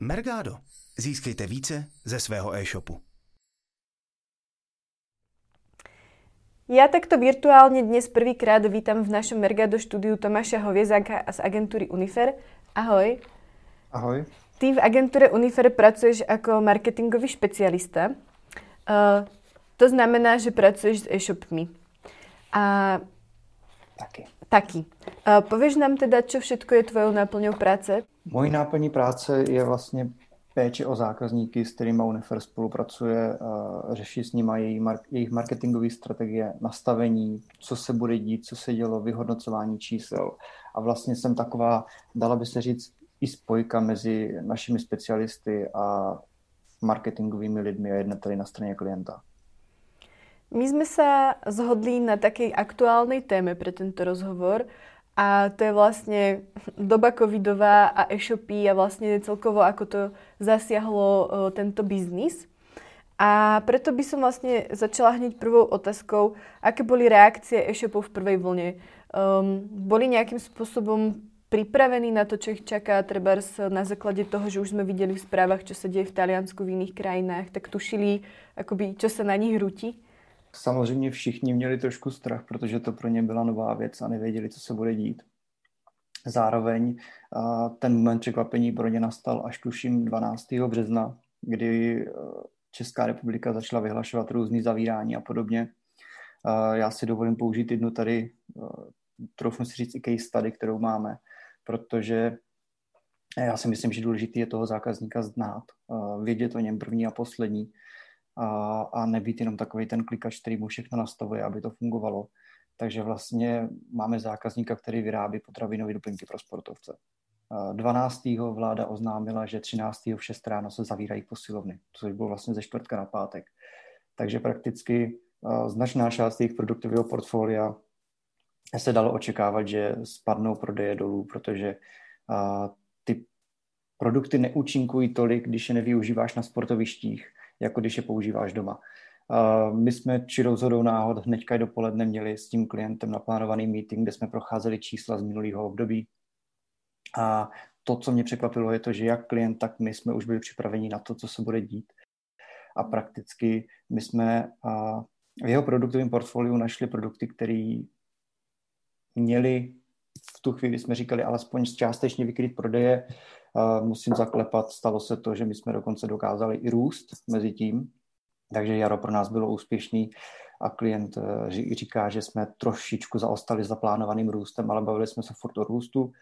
Mergado. Získejte více ze svého e-shopu. Ja takto virtuálne dnes prvýkrát vítam v našom Mergado štúdiu Tomáša Hoviezáka z agentúry Unifer. Ahoj. Ahoj. Ty v agentúre Unifer pracuješ ako marketingový špecialista. Uh, to znamená, že pracuješ s e-shopmi. A... Taky. Taky. Uh, pověš nám teda, čo všetko je tvojou náplňou práce? Mojí náplní práce je vlastně péče o zákazníky, s kterými Unifer spolupracuje, řeší s nimi její, jejich marketingové strategie, nastavení, co se bude dít, co se dělo, vyhodnocování čísel. A vlastně jsem taková, dala by se říct, i spojka mezi našimi specialisty a marketingovými lidmi a jednateli na straně klienta. My jsme se zhodli na také aktuálnej téme pro tento rozhovor a to je vlastně doba covidová a e-shopy a vlastně celkovo, ako to zasiahlo tento biznis. A preto by som vlastne začala hneď prvou otázkou, aké boli reakcie e-shopov v prvej vlne. Um, boli nejakým spôsobom pripravení na to, čo ich čaká, treba na základe toho, že už sme videli v správach, čo sa deje v Taliansku, v iných krajinách, tak tušili, akoby, čo sa na nich hrutí? Samozřejmě všichni měli trošku strach, protože to pro ně byla nová věc a nevěděli, co se bude dít. Zároveň ten moment překvapení pro ně nastal až tuším 12. března, kdy e, Česká republika začala vyhlašovat různý zavírání a podobně. Já si dovolím použít jednu tady, e, troufnu si říct i case study, kterou máme, protože já si myslím, že důležité je toho zákazníka znát, e, vědět o něm první a poslední, a, a nebýt jenom takový ten klikač, který mu všechno nastavuje, aby to fungovalo. Takže vlastně máme zákazníka, který vyrábí potravinové doplňky pro sportovce. 12. vláda oznámila, že 13. v 6 ráno se zavírají posilovny, což bylo vlastně ze čtvrtka na pátek. Takže prakticky značná část jejich produktového portfolia se dalo očekávat, že spadnou prodeje dolů, protože ty produkty neúčinkují tolik, když je nevyužíváš na sportovištích, jako když je používáš doma. My jsme či rozhodou náhod hnedka dopoledne měli s tím klientem naplánovaný meeting, kde jsme procházeli čísla z minulého období. A to, co mě překvapilo, je to, že jak klient, tak my jsme už byli připraveni na to, co se bude dít. A prakticky my jsme v jeho produktovém portfoliu našli produkty, které měli v tu chvíli jsme říkali alespoň částečně vykrýt prodeje musím zaklepat, stalo se to, že my jsme dokonce dokázali i růst mezi tím, takže jaro pro nás bylo úspěšný a klient eh, říká, že jsme trošičku zaostali za plánovaným růstem, ale bavili jsme se furt o růstu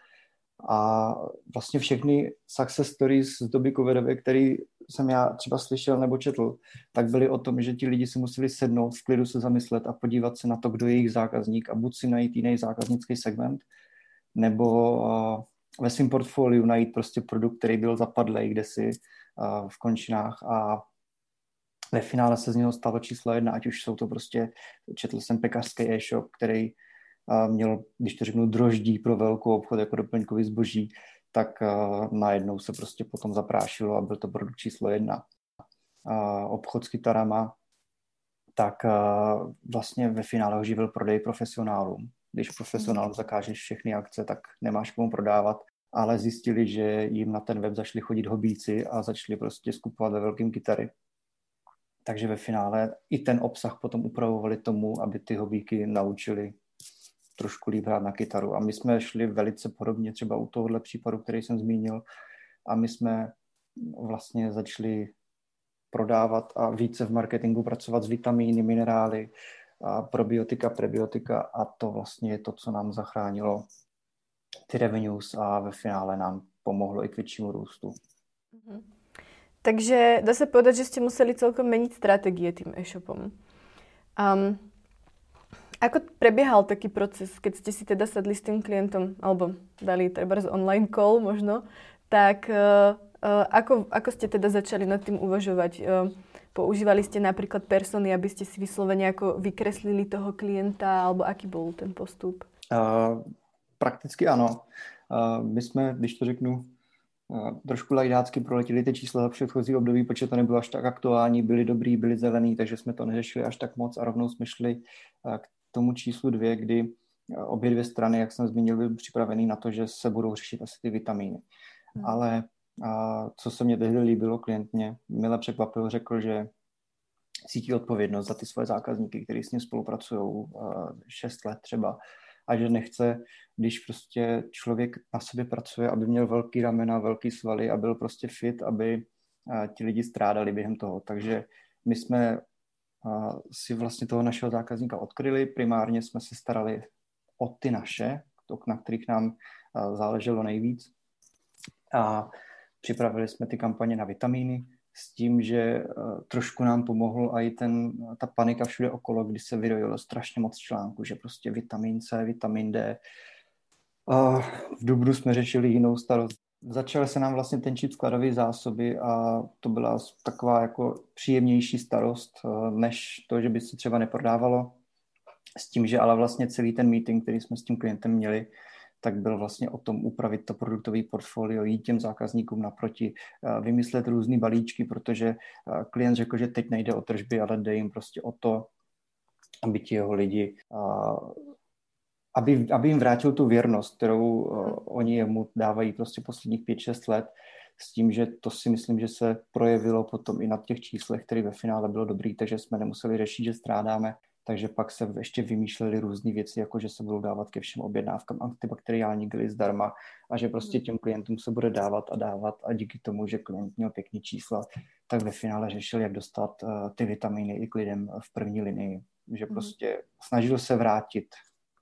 a vlastně všechny success stories z doby covidové, který jsem já třeba slyšel nebo četl, tak byly o tom, že ti lidi si museli sednout, v klidu se zamyslet a podívat se na to, kdo je jejich zákazník a buď si najít jiný zákaznický segment, nebo ve svém portfoliu najít prostě produkt, který byl zapadlý kdesi v končinách a ve finále se z něho stalo číslo jedna, ať už jsou to prostě, četl jsem pekařský e-shop, který uh, měl, když to řeknu, droždí pro velkou obchod jako doplňkový zboží, tak najednou se prostě potom zaprášilo a byl to produkt číslo jedna. Uh, obchod s kytarama, tak vlastně ve finále ho živil prodej profesionálům když profesionál zakážeš všechny akce, tak nemáš komu prodávat, ale zjistili, že jim na ten web zašli chodit hobíci a začali prostě skupovat ve velkým kytary. Takže ve finále i ten obsah potom upravovali tomu, aby ty hobíky naučili trošku líp hrát na kytaru. A my jsme šli velice podobně třeba u tohohle případu, který jsem zmínil, a my jsme vlastně začali prodávat a více v marketingu pracovat s vitamíny, minerály, a probiotika, prebiotika a to vlastně je to, co nám zachránilo ty revenues a ve finále nám pomohlo i k většímu růstu. Mm-hmm. Takže dá se povedať, že jste museli celkom meniť strategie tým e-shopom. Um, ako prebiehal taký proces, keď ste si teda sadli s tým klientom, alebo dali treba z online call možno, tak uh, ako, ako ste teda začali nad tým uvažovať? Uh, Používali ste napríklad persony, aby ste si vyslovene ako vykreslili toho klienta, alebo aký byl ten postup? Uh, prakticky ano. Uh, my jsme, když to řeknu, trošku lajdácky proletěli ty čísla za předchozí období, protože to nebylo až tak aktuální, byli dobrý, byli zelený, takže jsme to neřešili až tak moc a rovnou jsme šli k tomu číslu dvě, kdy obě dvě strany, jak jsem zmínil, byly připravený na to, že se budou řešit asi ty vitamíny. Hmm. Ale A co se mě tehdy líbilo, klient mě mile překvapil, řekl, že cítí odpovědnost za ty svoje zákazníky, kteří s ním spolupracují 6 let třeba a že nechce, když prostě člověk na sobě pracuje, aby měl velký ramena, velký svaly a byl prostě fit, aby ti lidi strádali během toho. Takže my jsme si vlastně toho našeho zákazníka odkryli. Primárně jsme se starali o ty naše, na kterých nám záleželo nejvíc. A připravili jsme ty kampaně na vitamíny s tím, že trošku nám pomohl i ten, ta panika všude okolo, kdy se vyrojilo strašně moc článků, že prostě vitamin C, vitamin D. A v Dubnu jsme řešili jinou starost, začaly se nám vlastně tenčit skladové zásoby a to byla taková jako příjemnější starost, eh, než to, že by se třeba neprodávalo. S tím, že ale vlastně celý ten meeting, který jsme s tím klientem měli, tak byl vlastně o tom upravit to produktové portfolio, jít těm zákazníkům naproti, eh, vymyslet různé balíčky, protože eh, klient řekl, že teď nejde o tržby, ale jde jim prostě o to, aby ti jeho lidi aby, aby jim vrátil tu věrnost, kterou uh, oni jemu dávají prostě posledních 5-6 let, s tím, že to si myslím, že se projevilo potom i na těch číslech, které ve finále bylo dobrý, takže jsme nemuseli řešit, že strádáme, takže pak se ještě vymýšleli různé věci, jako že se budou dávat ke všem objednávkám antibakteriální gely zdarma a že prostě těm klientům se bude dávat a dávat a díky tomu, že klient měl pěkný čísla, tak ve finále řešil, jak dostat uh, ty vitamíny i k lidem v první linii. Že prostě snažil se vrátit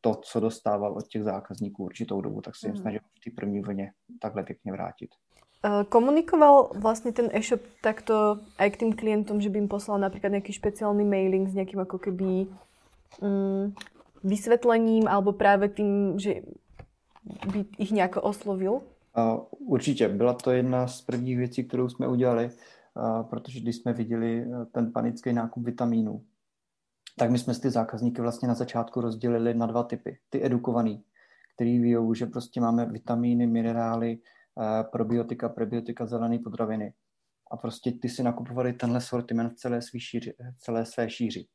to, co dostával od těch zákazníků určitou dobu, tak se jim mm. snažil v té první vlně takhle pěkně vrátit. Eh, komunikoval vlastně ten e-shop takto aj k tým klientom, že by im poslal například nějaký speciální mailing s nějakým jako keby um, vysvětlením alebo právě tím, že by ich nějak oslovil? Uh, určitě. Byla to jedna z prvních věcí, kterou jsme udělali, uh, protože když jsme viděli ten panický nákup vitamínů, tak my jsme si ty zákazníky vlastně na začátku rozdělili na dva typy. Ty edukovaný, který ví, že prostě máme vitamíny, minerály, eh, probiotika, prebiotika, zelené potraviny. A prostě ty si nakupovali tenhle sortiment v celé, svý šíři, celé své šíři.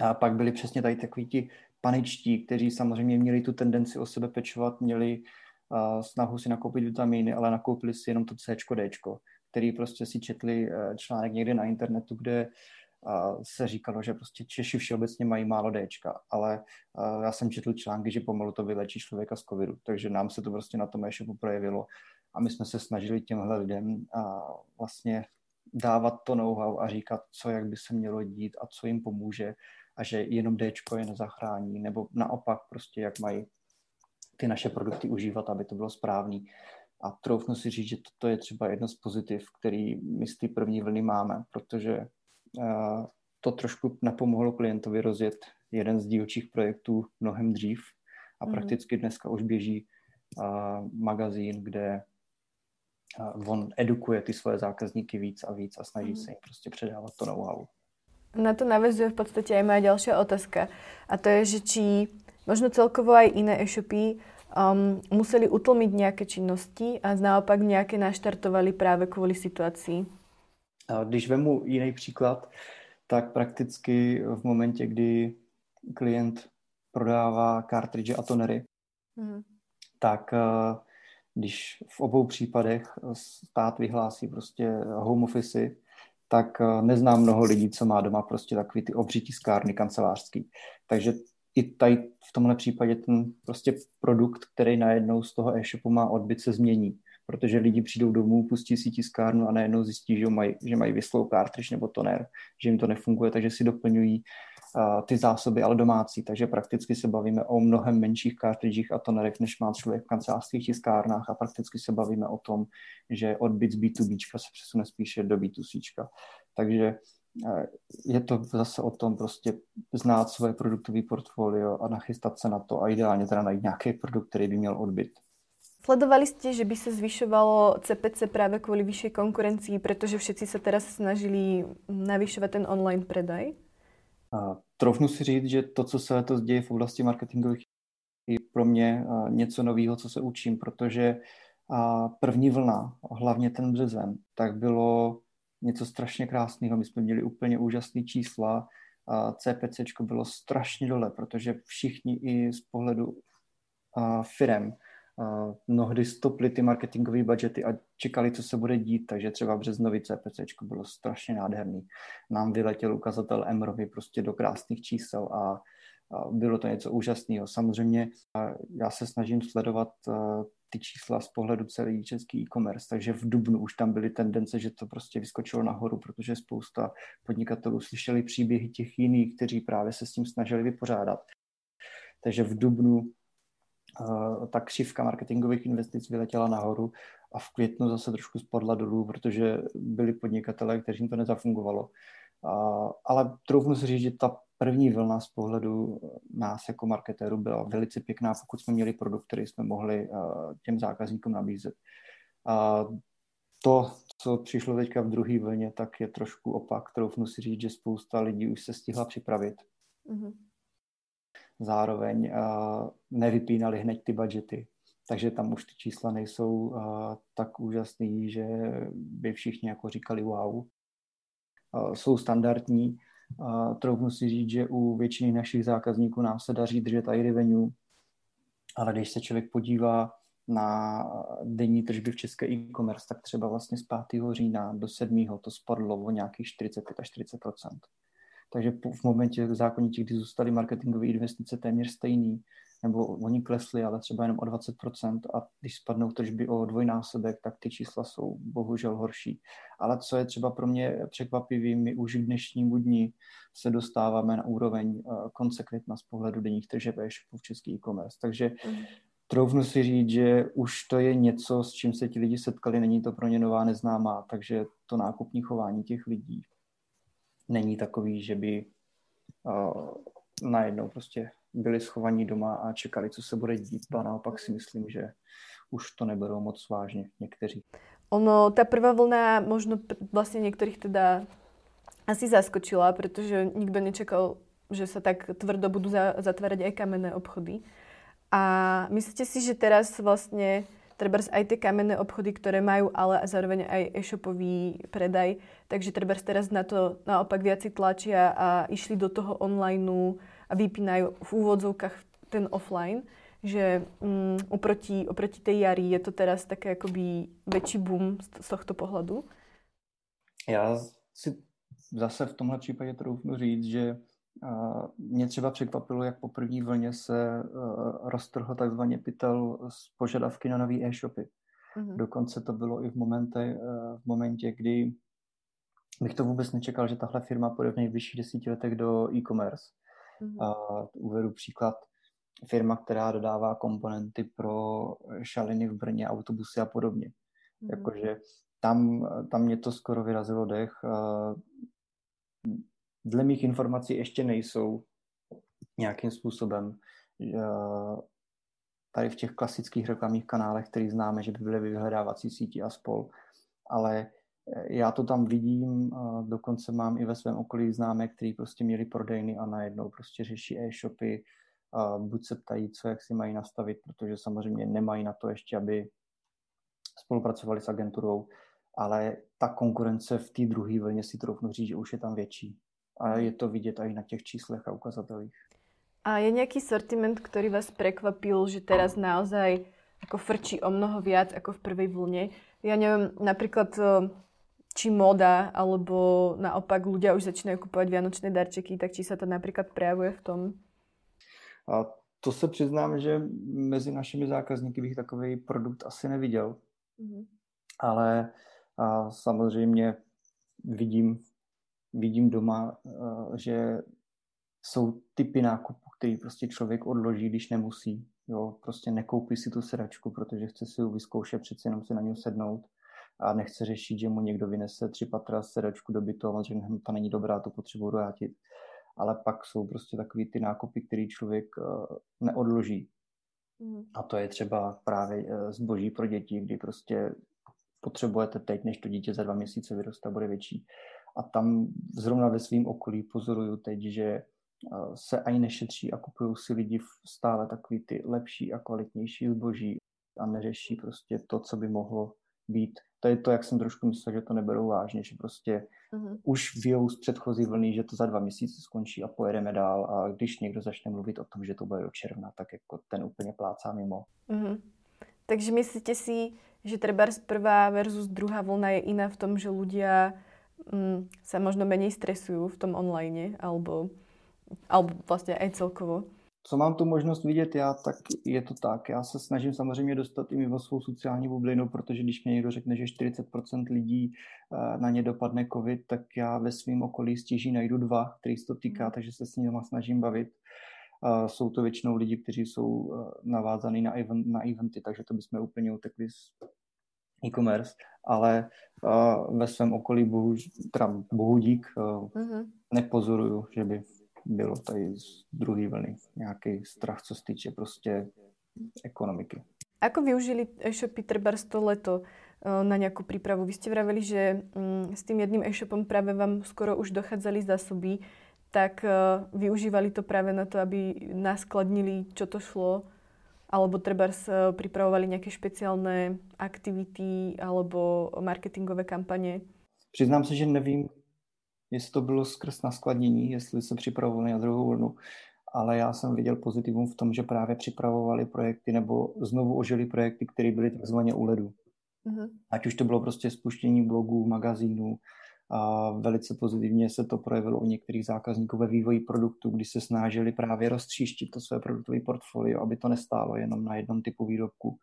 A pak byli přesně tady takový ti paničtí, kteří samozřejmě měli tu tendenci o sebe pečovat, měli uh, snahu si nakoupit vitamíny, ale nakoupili si jenom to C, D, který prostě si četli uh, článek někde na internetu, kde se říkalo, že prostě Češi všeobecně mají málo Dčka, ale já jsem četl články, že pomalu to vylečí člověka z covidu, takže nám se to prostě na tom e-shopu projevilo a my jsme se snažili těmhle lidem vlastně dávat to know-how a říkat, co jak by se mělo dít a co jim pomůže a že jenom Dčko je nezachrání, nebo naopak prostě jak mají ty naše produkty užívat, aby to bylo správný. A troufnu si říct, že toto je třeba jedno z pozitiv, který my z té první vlny máme, protože to trošku napomohlo klientovi rozjet jeden z dílčích projektů mnohem dřív a mhm. prakticky dneska už běží magazín, kde on edukuje ty svoje zákazníky víc a víc a snaží mm. se jim prostě předávat to know-how. Na to navazuje v podstatě i moja další otázka. A to je, že či možno celkovo aj iné e-shopy um, museli utlmiť nějaké činnosti a naopak nějaké naštartovali právě kvůli situaci. Když vemu jiný příklad, tak prakticky v momentě, kdy klient prodává cartridge a tonery, mm. tak eh, když v obou případech stát vyhlásí prostě home office, tak eh, neznám mnoho lidí, co má doma prostě takový ty obří tiskárny kancelářský. Takže i tady v tomhle případě ten prostě produkt, který najednou z toho e-shopu má odbyt, se změní protože lidi přijdou domů, pustí si tiskárnu a najednou zjistí, že mají, že mají vyslou cartridge nebo toner, že jim to nefunguje, takže si doplňují uh, ty zásoby, ale domácí, takže prakticky se bavíme o mnohem menších cartridgech a tonerech, než má člověk v kancelářských tiskárnách a prakticky se bavíme o tom, že odbyt z B2B se přesune spíše do B2C. Takže je to zase o tom prostě znát svoje produktové portfolio a nachystat se na to a ideálně teda najít nějaký produkt, který by měl odbyt. Sledovali ste, že by sa zvyšovalo CPC práve kvôli vyššej konkurencii, pretože všetci sa teraz snažili navyšovať ten online predaj? A trofnu si říct, že to, co se letos děje v oblasti marketingových, je pro mě něco nového, co se učím, protože první vlna, hlavně ten březen, tak bylo něco strašně krásného. My jsme měli úplně úžasné čísla, CPC bylo strašně dole, protože všichni i z pohledu firem mnohdy stopli ty marketingové budgety a čekali, co se bude dít, takže třeba březnový CPC bylo strašně nádherný. Nám vyletěl ukazatel MROVy prostě do krásných čísel a, bylo to něco úžasného. Samozřejmě já se snažím sledovat ty čísla z pohledu celý český e-commerce, takže v Dubnu už tam byly tendence, že to prostě vyskočilo nahoru, protože spousta podnikatelů slyšeli příběhy těch jiných, kteří právě se s tím snažili vypořádat. Takže v Dubnu ta křivka marketingových investic vyletěla nahoru a v květnu zase trošku spadla dolů, protože byli podnikatelé, kteřím to nezafungovalo. Ale troufnu si říct, že ta první vlna z pohledu nás jako marketérů byla velice pěkná, pokud jsme měli produkt, který jsme mohli uh, těm zákazníkům nabízet. Uh, to, co přišlo teďka v druhé vlně, tak je trošku opak. Troufnu si říct, že spousta lidí už se stihla připravit. Mm-hmm zároveň uh, nevypínali hned ty budgety. Takže tam už ty čísla nejsou uh, tak úžasný, že by všichni jako říkali wow. Uh, jsou standardní. Troufnu si říct, že u většiny našich zákazníků nám se daří držet i revenue, ale když se člověk podívá na denní tržby v české e-commerce, tak třeba vlastně z 5. října do 7. to spadlo o nějakých 45 až 40 takže v momentě v zákonitě, kdy zůstaly marketingové investice téměř stejný, nebo oni klesly, ale třeba jenom o 20% a když spadnou tržby o dvojnásobek, tak ty čísla jsou bohužel horší. Ale co je třeba pro mě překvapivý, my už v dnešním dní se dostáváme na úroveň eh, konce května z pohledu denních tržeb e v český e-commerce. Takže mm. troufnu si říct, že už to je něco, s čím se ti lidi setkali, není to pro ně nová neznámá, takže to nákupní chování těch lidí není takový, že by uh, najednou prostě byli schovaní doma a čekali, co se bude dít. A naopak si myslím, že už to neberou moc vážně někteří. Ono, ta prvá vlna možno vlastně některých teda asi zaskočila, protože nikdo nečekal, že se tak tvrdo budou zatvárat aj kamenné obchody. A myslíte si, že teraz vlastně trebárs aj tie kamenné obchody, ktoré majú ale zároveň aj e-shopový predaj, takže trebárs teraz na to naopak viaci tlačia a išli do toho online a vypínajú v úvodzovkách ten offline, že um, oproti, oproti tej jari je to teraz také akoby väčší boom z, z tohto pohledu? Já si zase v tomhle případě troufnu říct, že mě třeba překvapilo, jak po první vlně se uh, roztrhl takzvaně pytel z požadavky na nové e-shopy. Mm-hmm. Dokonce to bylo i v, momente, uh, v momentě, kdy bych to vůbec nečekal, že tahle firma půjde v nejbližších desíti letech do e-commerce. Mm-hmm. Uh, uvedu příklad. Firma, která dodává komponenty pro šaliny v Brně, autobusy a podobně. Mm-hmm. Jakože tam, tam mě to skoro vyrazilo dech. Dle mých informací ještě nejsou nějakým způsobem tady v těch klasických reklamních kanálech, který známe, že by byly vyhledávací síti a spol. Ale eh, já to tam vidím, dokonce mám i ve svém okolí známé, který prostě měli prodejny a najednou prostě řeší e-shopy, buď se ptají, co jak si mají nastavit, protože samozřejmě nemají na to ještě, aby spolupracovali s agenturou, ale ta konkurence v té druhé vlně si troufnu říct, že už je tam větší a je to vidět i na těch číslech a ukazatelích. A je nějaký sortiment, který vás překvapil, že teraz naozaj jako frčí o mnoho viac ako v prvej vlne? Ja neviem, napríklad eh, či moda, alebo naopak ľudia už začínají kupovat vianočné darčeky, tak či se to například prejavuje v tom? A to se přiznám, že mezi našimi zákazníky bych takový produkt asi neviděl. Mm-hmm. Ale a samozřejmě vidím vidím doma, eh, že jsou typy nákupů, který prostě člověk odloží, když nemusí. Jo, prostě nekoupí si tu sedačku, protože chce si ji vyzkoušet, přeci jenom si na ní sednout a nechce řešit, že mu někdo vynese tři patra sedačku do bytu a řekne, hm, to není dobrá, to potřebuji vrátit. Ale pak jsou prostě takový ty nákupy, který člověk uh, neodloží. Mm. A to je třeba právě uh, zboží pro děti, kdy prostě potřebujete teď, než to dítě za dva měsíce vyroste a bude větší. A tam zrovna ve svém okolí pozoruju teď, že eh, se ani nešetří a kupují si lidi stále takový ty lepší a kvalitnější zboží a neřeší prostě to, co by mohlo být. To je to, jak jsem trošku myslel, že to neberou vážně, že prostě uh-huh. už vyjou z předchozí vlny, že to za dva měsíce skončí a pojedeme dál a když někdo začne mluvit o tom, že to bude do června, tak jako ten úplně plácá mimo. Uh-huh. Takže myslíte si, že treba prvá versus druhá vlna je iná v tom, že ľudia mm, sa možno menej stresujú v tom online, alebo, alebo vlastně aj celkovo? co mám tu možnost vidět já, tak je to tak. Já se snažím samozřejmě dostat i mimo svou sociální bublinu, protože když mě někdo řekne, že 40% lidí eh, na ně dopadne covid, tak já ve svém okolí stěží najdu dva, který se to týká, hmm. takže se s nimi snažím bavit. Jsou to většinou lidi, kteří jsou eh, navázaní na, event, na eventy, takže to bychom úplně utekli z e-commerce, ale uh, ve svém okolí bohu, teda bohu dík uh, mm-hmm. nepozoruju, že by bylo tady z druhé vlny nějaký strach, co se týče prostě ekonomiky. Ako využili e-shopy Trebars to leto eh, na nějakou přípravu? Vy jste vravili, že mm, s tím jedným e-shopom právě vám skoro už dochádzali zásoby, tak eh, využívali to právě na to, aby naskladnili, čo to šlo? Alebo Trebars eh, připravovali nějaké speciálné aktivity alebo marketingové kampaně? Přiznám se, že nevím, jestli to bylo skrz naskladnění, jestli se připravovali na druhou vlnu, ale já jsem viděl pozitivum v tom, že právě připravovali projekty nebo znovu ožili projekty, které byly takzvaně u ledu. Mm-hmm. Ať už to bylo prostě spuštění blogů, magazínů, a velice pozitivně se to projevilo u některých zákazníků ve vývoji produktu, kdy se snažili právě roztříštit to své produktové portfolio, aby to nestálo jenom na jednom typu výrobku.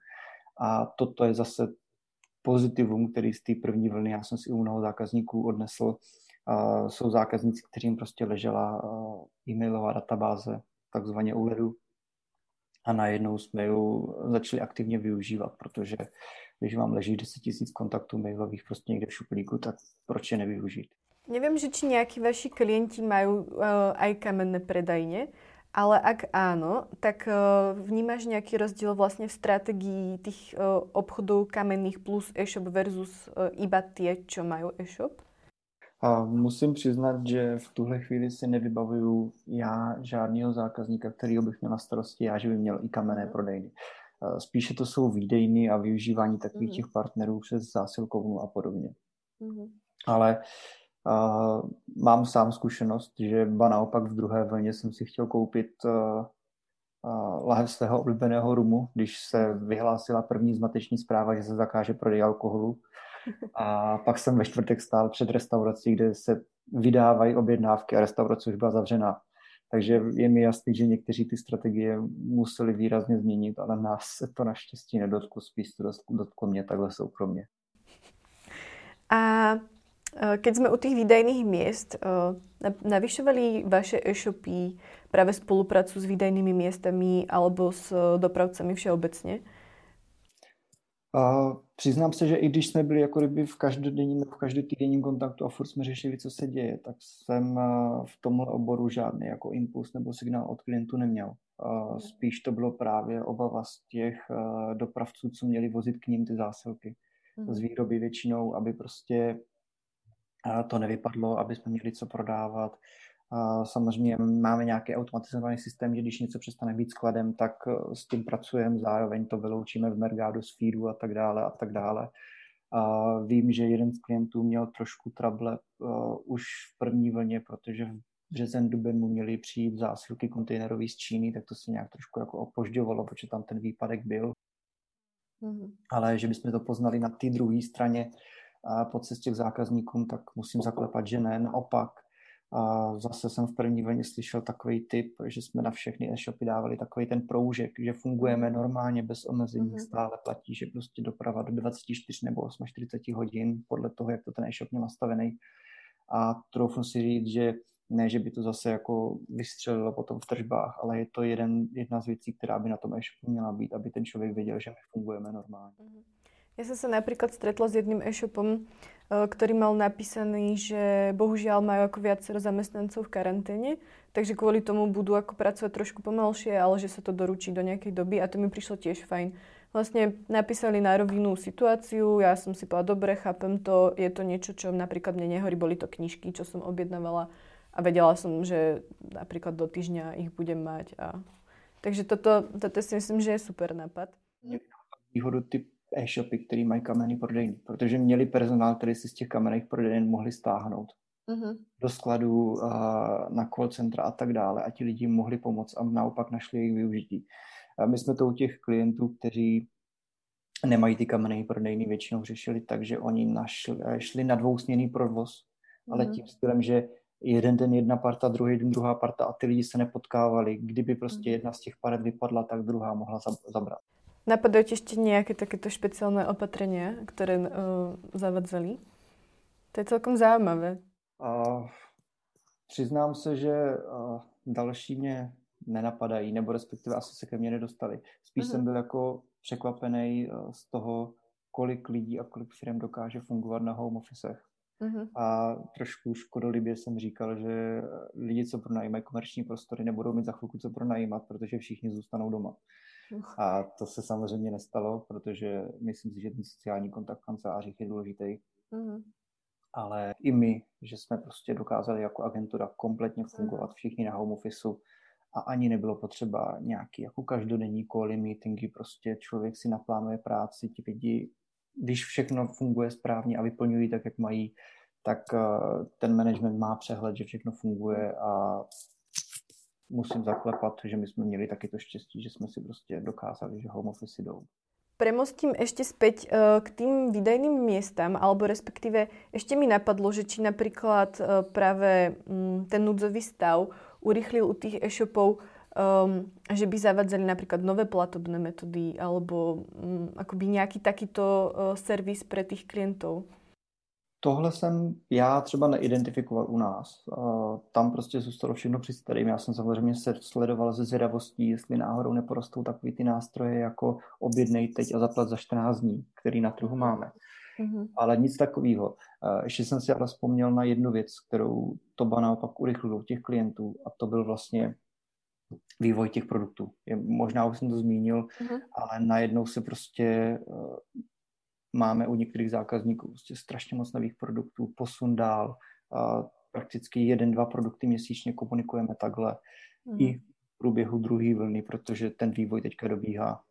A toto je zase pozitivum, který z té první vlny já jsem si u mnoho zákazníků odnesl, jsou zákazníci, kterým prostě ležela e-mailová databáze, takzvaně u ledu. A najednou jsme ji začali aktivně využívat, protože když vám leží 10 000 kontaktů mailových prostě někde v šuplíku, tak proč je nevyužít? Nevím, že či nějaký vaši klienti mají uh, aj kamenné predajně, ale ak áno, tak uh, vnímáš nějaký rozdíl vlastně v strategii těch uh, obchodů kamenných plus e-shop versus uh, iba tie, čo mají e-shop? A musím přiznat, že v tuhle chvíli si nevybavuju já žádného zákazníka, který bych měl na starosti, já, že by měl i kamenné prodejny. Spíše to jsou výdejny a využívání takových mm. těch partnerů přes zásilkovnu a podobně. Mm. Ale uh, mám sám zkušenost, že ba naopak v druhé vlně jsem si chtěl koupit uh, uh, lahev svého oblíbeného rumu, když se vyhlásila první zmateční zpráva, že se zakáže prodej alkoholu a pak jsem ve čtvrtek stál před restaurací, kde se vydávají objednávky a restaurace už byla zavřená. Takže je mi jasný, že někteří ty strategie museli výrazně změnit, ale nás se to naštěstí nedotklo, spíš to dotklo mě takhle soukromně. A e, keď jsme u těch výdajných měst, e, navyšovali vaše e-shopy právě spoluprácu s výdajnými městami alebo s dopravcami všeobecně? A přiznám se, že i když jsme byli jako kdyby v každodenním v každotýdenním kontaktu a furt jsme řešili, co se děje, tak jsem v tomhle oboru žádný jako impuls nebo signál od klientů neměl. Spíš to bylo právě obava z těch dopravců, co měli vozit k ním ty zásilky z výroby většinou, aby prostě to nevypadlo, aby jsme měli co prodávat, Samozřejmě máme nějaký automatizovaný systém, že když něco přestane být skladem, tak eh, s tím pracujeme, zároveň to vyloučíme v Mergadu z feedu a tak dále a tak dále. A vím, že jeden z klientů měl trošku trable uh, už v první vlně, protože v březen, duben mu měli přijít zásilky kontejnerový z Číny, tak to se nějak trošku jako opožďovalo, protože tam ten výpadek byl. Mm-hmm. Ale že bychom to poznali na té druhé straně a po cestě k zákazníkům, tak musím zaklepat, že ne, naopak a zase jsem v první vlně slyšel takový tip, že jsme na všechny e-shopy dávali takový ten proužek, že fungujeme mhm. normálně bez omezení, mm-hmm. stále platí, že prostě doprava do 24 nebo 48 hodin podle toho, jak to ten e-shop měl nastavený. A troufnu si říct, že ne, že by to zase jako vystřelilo potom v tržbách, ale je to jeden, jedna z věcí, která by na tom e-shopu měla být, aby ten člověk věděl, že my fungujeme normálně. Mm-hmm. Ja som sa napríklad stretla s jedným e-shopom, e, ktorý mal napísaný, že bohužiaľ majú ako viacero zamestnancov v karanténe, takže kvôli tomu budú ako pracovať trošku pomalšie, ale že sa to doručí do nejakej doby a to mi prišlo tiež fajn. Vlastne napísali na rovinu situáciu, ja som si povedala, dobre, chápem to, je to niečo, čo napríklad mne nehorí, boli to knižky, čo som objednávala a vedela som, že napríklad do týždňa ich budem mať. A... Takže toto, toto si myslím, že je super nápad. Výhodu typ e-shopy, které mají kamenný prodejny, protože měli personál, který si z těch kamenných prodejen mohli stáhnout uh-huh. do skladu, na call centra a tak dále a ti lidi mohli pomoct a naopak našli jejich využití. A my jsme to u těch klientů, kteří nemají ty kamenné prodejny, většinou řešili tak, že oni našli, šli na dvousměný provoz, ale tím stylem, že jeden den jedna parta, druhý den druhá parta a ty lidi se nepotkávali. Kdyby prostě mhm. jedna z těch paret vypadla, tak druhá mohla zabrat. Napadají ti ještě nějaké takéto speciální opatření, které uh, zavadzali? To je celkom zajímavé. Uh, přiznám se, že uh, další mě nenapadají, nebo respektive asi se ke mně nedostali. Spíš uh-huh. jsem byl jako překvapený uh, z toho, kolik lidí a kolik firm dokáže fungovat na home officech. Uh-huh. A trošku škodolibě jsem říkal, že lidi, co pronajímají komerční prostory, nebudou mít za chvilku co pronajímat, protože všichni zůstanou doma. A to se samozřejmě nestalo, protože myslím si, že ten sociální kontakt v kancelářích je důležitý. Uh-huh. Ale i my, že jsme prostě dokázali jako agentura kompletně fungovat všichni na home officeu a ani nebylo potřeba nějaký jako každodenní koly, meetingy, prostě člověk si naplánuje práci, ti lidi když všechno funguje správně a vyplňují tak, jak mají, tak eh, ten management má přehled, že všechno funguje a musím zaklepat, že my jsme měli taky to štěstí, že jsme si prostě dokázali, že home office jdou. Premostím ešte späť eh, k tým výdajným miestam, alebo respektíve ešte mi napadlo, že či napríklad eh, práve mm, ten núdzový stav urychlil u tých e-shopov um, že by zavadzali napríklad nové platobné metódy alebo um, akoby nejaký takýto uh, servis pre tých klientov? Tohle jsem já třeba neidentifikoval u nás. Uh, tam prostě zůstalo všechno při starým. Já jsem samozřejmě se sledoval ze zvědavostí, jestli náhodou neporostou takový ty nástroje jako objednej teď a zaplat za 14 dní, který na trhu máme. Mm-hmm. Ale nic takového. Uh, ještě jsem si ale vzpomněl na jednu věc, kterou to naopak urychlilo u těch klientů a to byl vlastně vývoj těch produktů. Je, možná už jsem to zmínil, uh-huh. ale najednou se prostě uh, máme u některých zákazníků prostě strašně moc nových produktů, posun dál, uh, prakticky jeden, dva produkty měsíčně komunikujeme takhle uh-huh. i v průběhu druhé vlny, protože ten vývoj teďka dobíhá.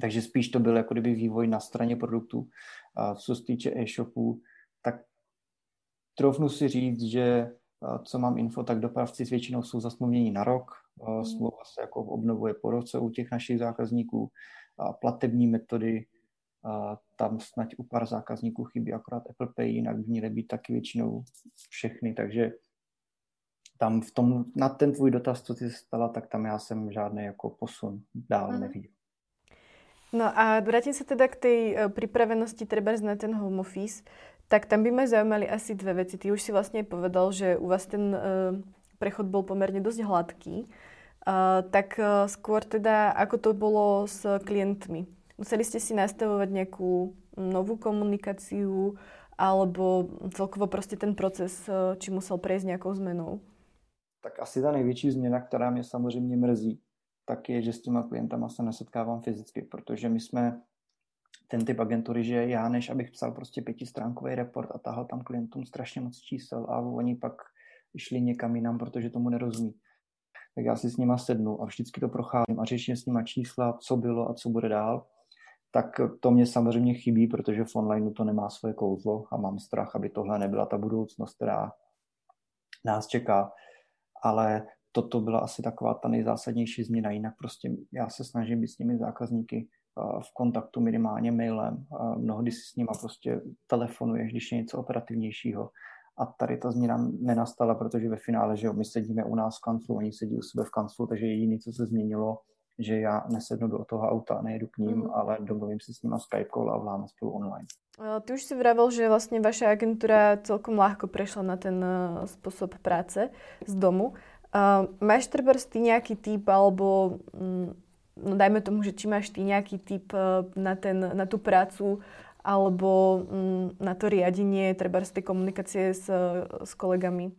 Takže spíš to byl jako kdyby vývoj na straně produktů. Uh, co se týče e-shopů, tak troufnu si říct, že co mám info, tak dopravci většinou jsou zasmluvnění na rok. Hmm. Smlouva se jako obnovuje po roce u těch našich zákazníků. Platební metody, tam snad u pár zákazníků chybí akorát Apple Pay, jinak by měly být taky většinou všechny, takže tam v tom, na ten tvůj dotaz, co ty stala, tak tam já jsem žádný jako posun dál hmm. neviděl. No a vrátim sa teda k tej e, pripravenosti treba na ten home office. Tak tam by ma zaujímali asi dve veci. Ty už si vlastne povedal, že u vás ten uh, prechod bol pomerne dosť hladký. Uh, tak uh, skôr teda, ako to bolo s klientmi? Museli ste si nastavovať nejakú novú komunikáciu alebo celkovo prostě ten proces, uh, či musel prejsť nejakou zmenou? Tak asi ta největší změna, která mě samozřejmě mrzí, tak je, že s těma klientama se nesetkávám fyzicky, protože my jsme ten typ agentury, že já než abych psal prostě pětistránkový report a tahal tam klientům strašně moc čísel a oni pak šli někam jinam, protože tomu nerozumí. Tak já si s nima sednu a vždycky to procházím a řeším s nima čísla, co bylo a co bude dál. Tak to mě samozřejmě chybí, protože v onlineu to nemá svoje kouzlo a mám strach, aby tohle nebyla ta budoucnost, která nás čeká. Ale toto byla asi taková ta nejzásadnější změna. Jinak prostě já se snažím být s těmi zákazníky v kontaktu minimálně mailem. Mnohdy si s nima prostě telefonuješ, když je něco operativnějšího. A tady ta změna nenastala, protože ve finále, že my sedíme u nás v kanclu, oni sedí u sebe v kanclu, takže jediné, co se změnilo, že já nesednu do toho auta, nejedu k ním, mm. ale domluvím si s nima Skype call a voláme spolu online. Ty už si vravel, že vlastně vaša agentura celkom ľahko prešla na ten způsob práce z domu. Uh, máš třeba ty nějaký typ alebo mm, no dajme tomu, že či máš ty nejaký typ eh, na, ten, na tú prácu alebo mm, na to riadenie, treba z tej komunikácie s, s kolegami?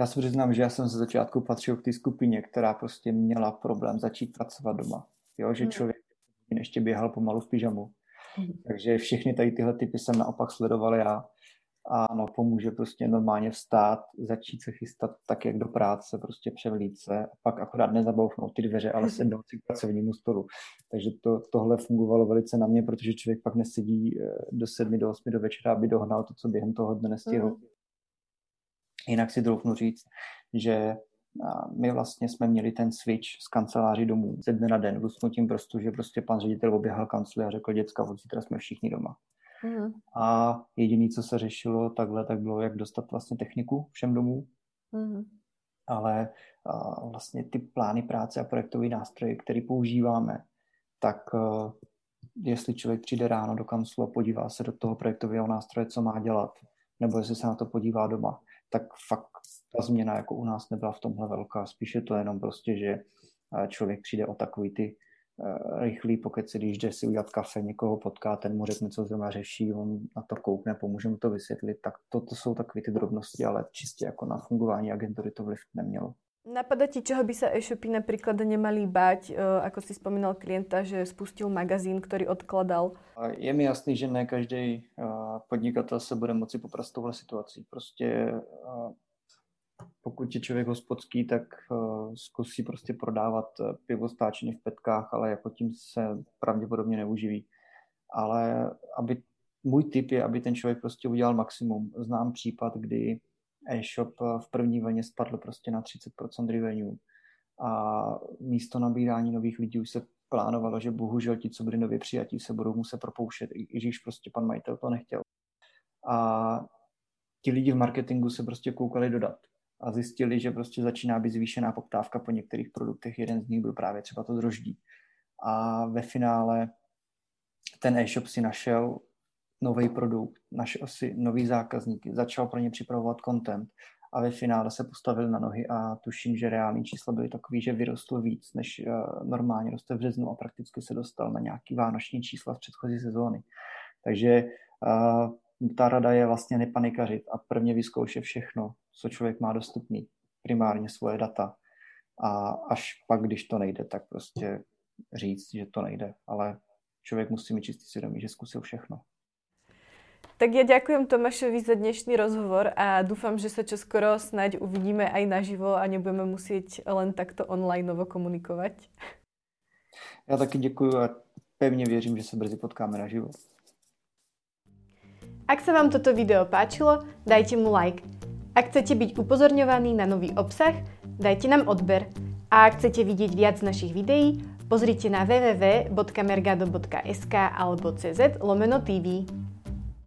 Já se přiznám, že já jsem ze začátku patřil k té skupině, která prostě měla problém začít pracovat doma. Jo, že hmm. člověk ještě běhal pomalu v pyžamu. Hmm. Takže všechny tady tyhle typy jsem naopak sledoval já a no, pomůže prostě normálně vstát, začít se chystat tak, jak do práce, prostě převlít se a pak akorát nezabouchnout ty dveře, ale sednout si k pracovnímu stolu. Takže to, tohle fungovalo velice na mě, protože člověk pak nesedí eh, do sedmi, do osmi do večera, aby dohnal to, co během toho dne nestihl. Mm. Jinak si troufnu říct, že my vlastně jsme měli ten switch z kanceláří domů ze dne na den, lusknutím prostu, že prostě pan ředitel oběhal kancli a řekl, děcka, od zítra jsme všichni doma. Mm. A jediné, co se řešilo takhle, tak bylo, jak dostat vlastně techniku všem domů. Mm. Ale a, vlastně ty plány práce a projektové nástroje, které používáme, tak a, jestli člověk přijde ráno do kanclu a podívá se do toho projektového nástroje, co má dělat, nebo jestli se na to podívá doma, tak fakt ta změna jako u nás nebyla v tomhle velká. Spíše to jenom prostě, že člověk přijde o takový ty rychlý pokeci, když jde si udělat kafe, někoho potká, ten mu řekne, co zrovna řeší, on na to koukne, pomůže mu to vysvětlit, tak to, to jsou takové ty drobnosti, ale čistě jako na fungování agentury to vliv nemělo. Napadá ti, čeho by sa e-shopy napríklad nemali bať, ako si spomínal klienta, že spustil magazín, ktorý odkladal? Je mi jasný, že ne každý podnikatel se bude moci poprat s touhle situací. Prostě pokud je člověk hospodský, tak zkusí prostě prodávat pivo stáčený v petkách, ale jako tím se pravděpodobně neuživí. Ale aby, můj tip je, aby ten člověk prostě udělal maximum. Znám případ, kdy e-shop eh, v první vlně spadl prostě na 30% revenue a místo nabírání nových lidí už se plánovalo, že bohužel ti, co byli nově přijatí, se budou muset propouštět, i když prostě pan majitel to nechtěl. A ti lidi v marketingu se prostě koukali dodat a zjistili, že prostě začíná být zvýšená poptávka po některých produktech. Jeden z nich byl právě třeba to droždí. A ve finále ten e-shop si našel nový produkt, našel si nový zákazníky, začal pro ně připravovat content a ve finále se postavil na nohy a tuším, že reální čísla byly takový, že vyrostl víc, než uh, normálně roste v březnu a prakticky se dostal na nějaký vánoční čísla z předchozí sezóny. Takže uh, ta rada je vlastně nepanikařit a prvně vyzkoušet všechno, co člověk má dostupný, primárně svoje data. A až pak, když to nejde, tak prostě říct, že to nejde. Ale člověk musí mít čistý svědomí, že zkusil všechno. Tak ja ďakujem Tomášovi za dnešný rozhovor a dúfam, že sa čoskoro snáď uvidíme aj naživo a nebudeme musieť len takto online novo komunikovať. Já taky děkuji a pevně věřím, že se brzy potkáme naživo. Ak sa vám toto video páčilo, dajte mu like. Ak chcete byť upozorňovaní na nový obsah, dajte nám odber. A ak chcete vidieť viac našich videí, pozrite na www.mergado.sk alebo cz lomeno TV.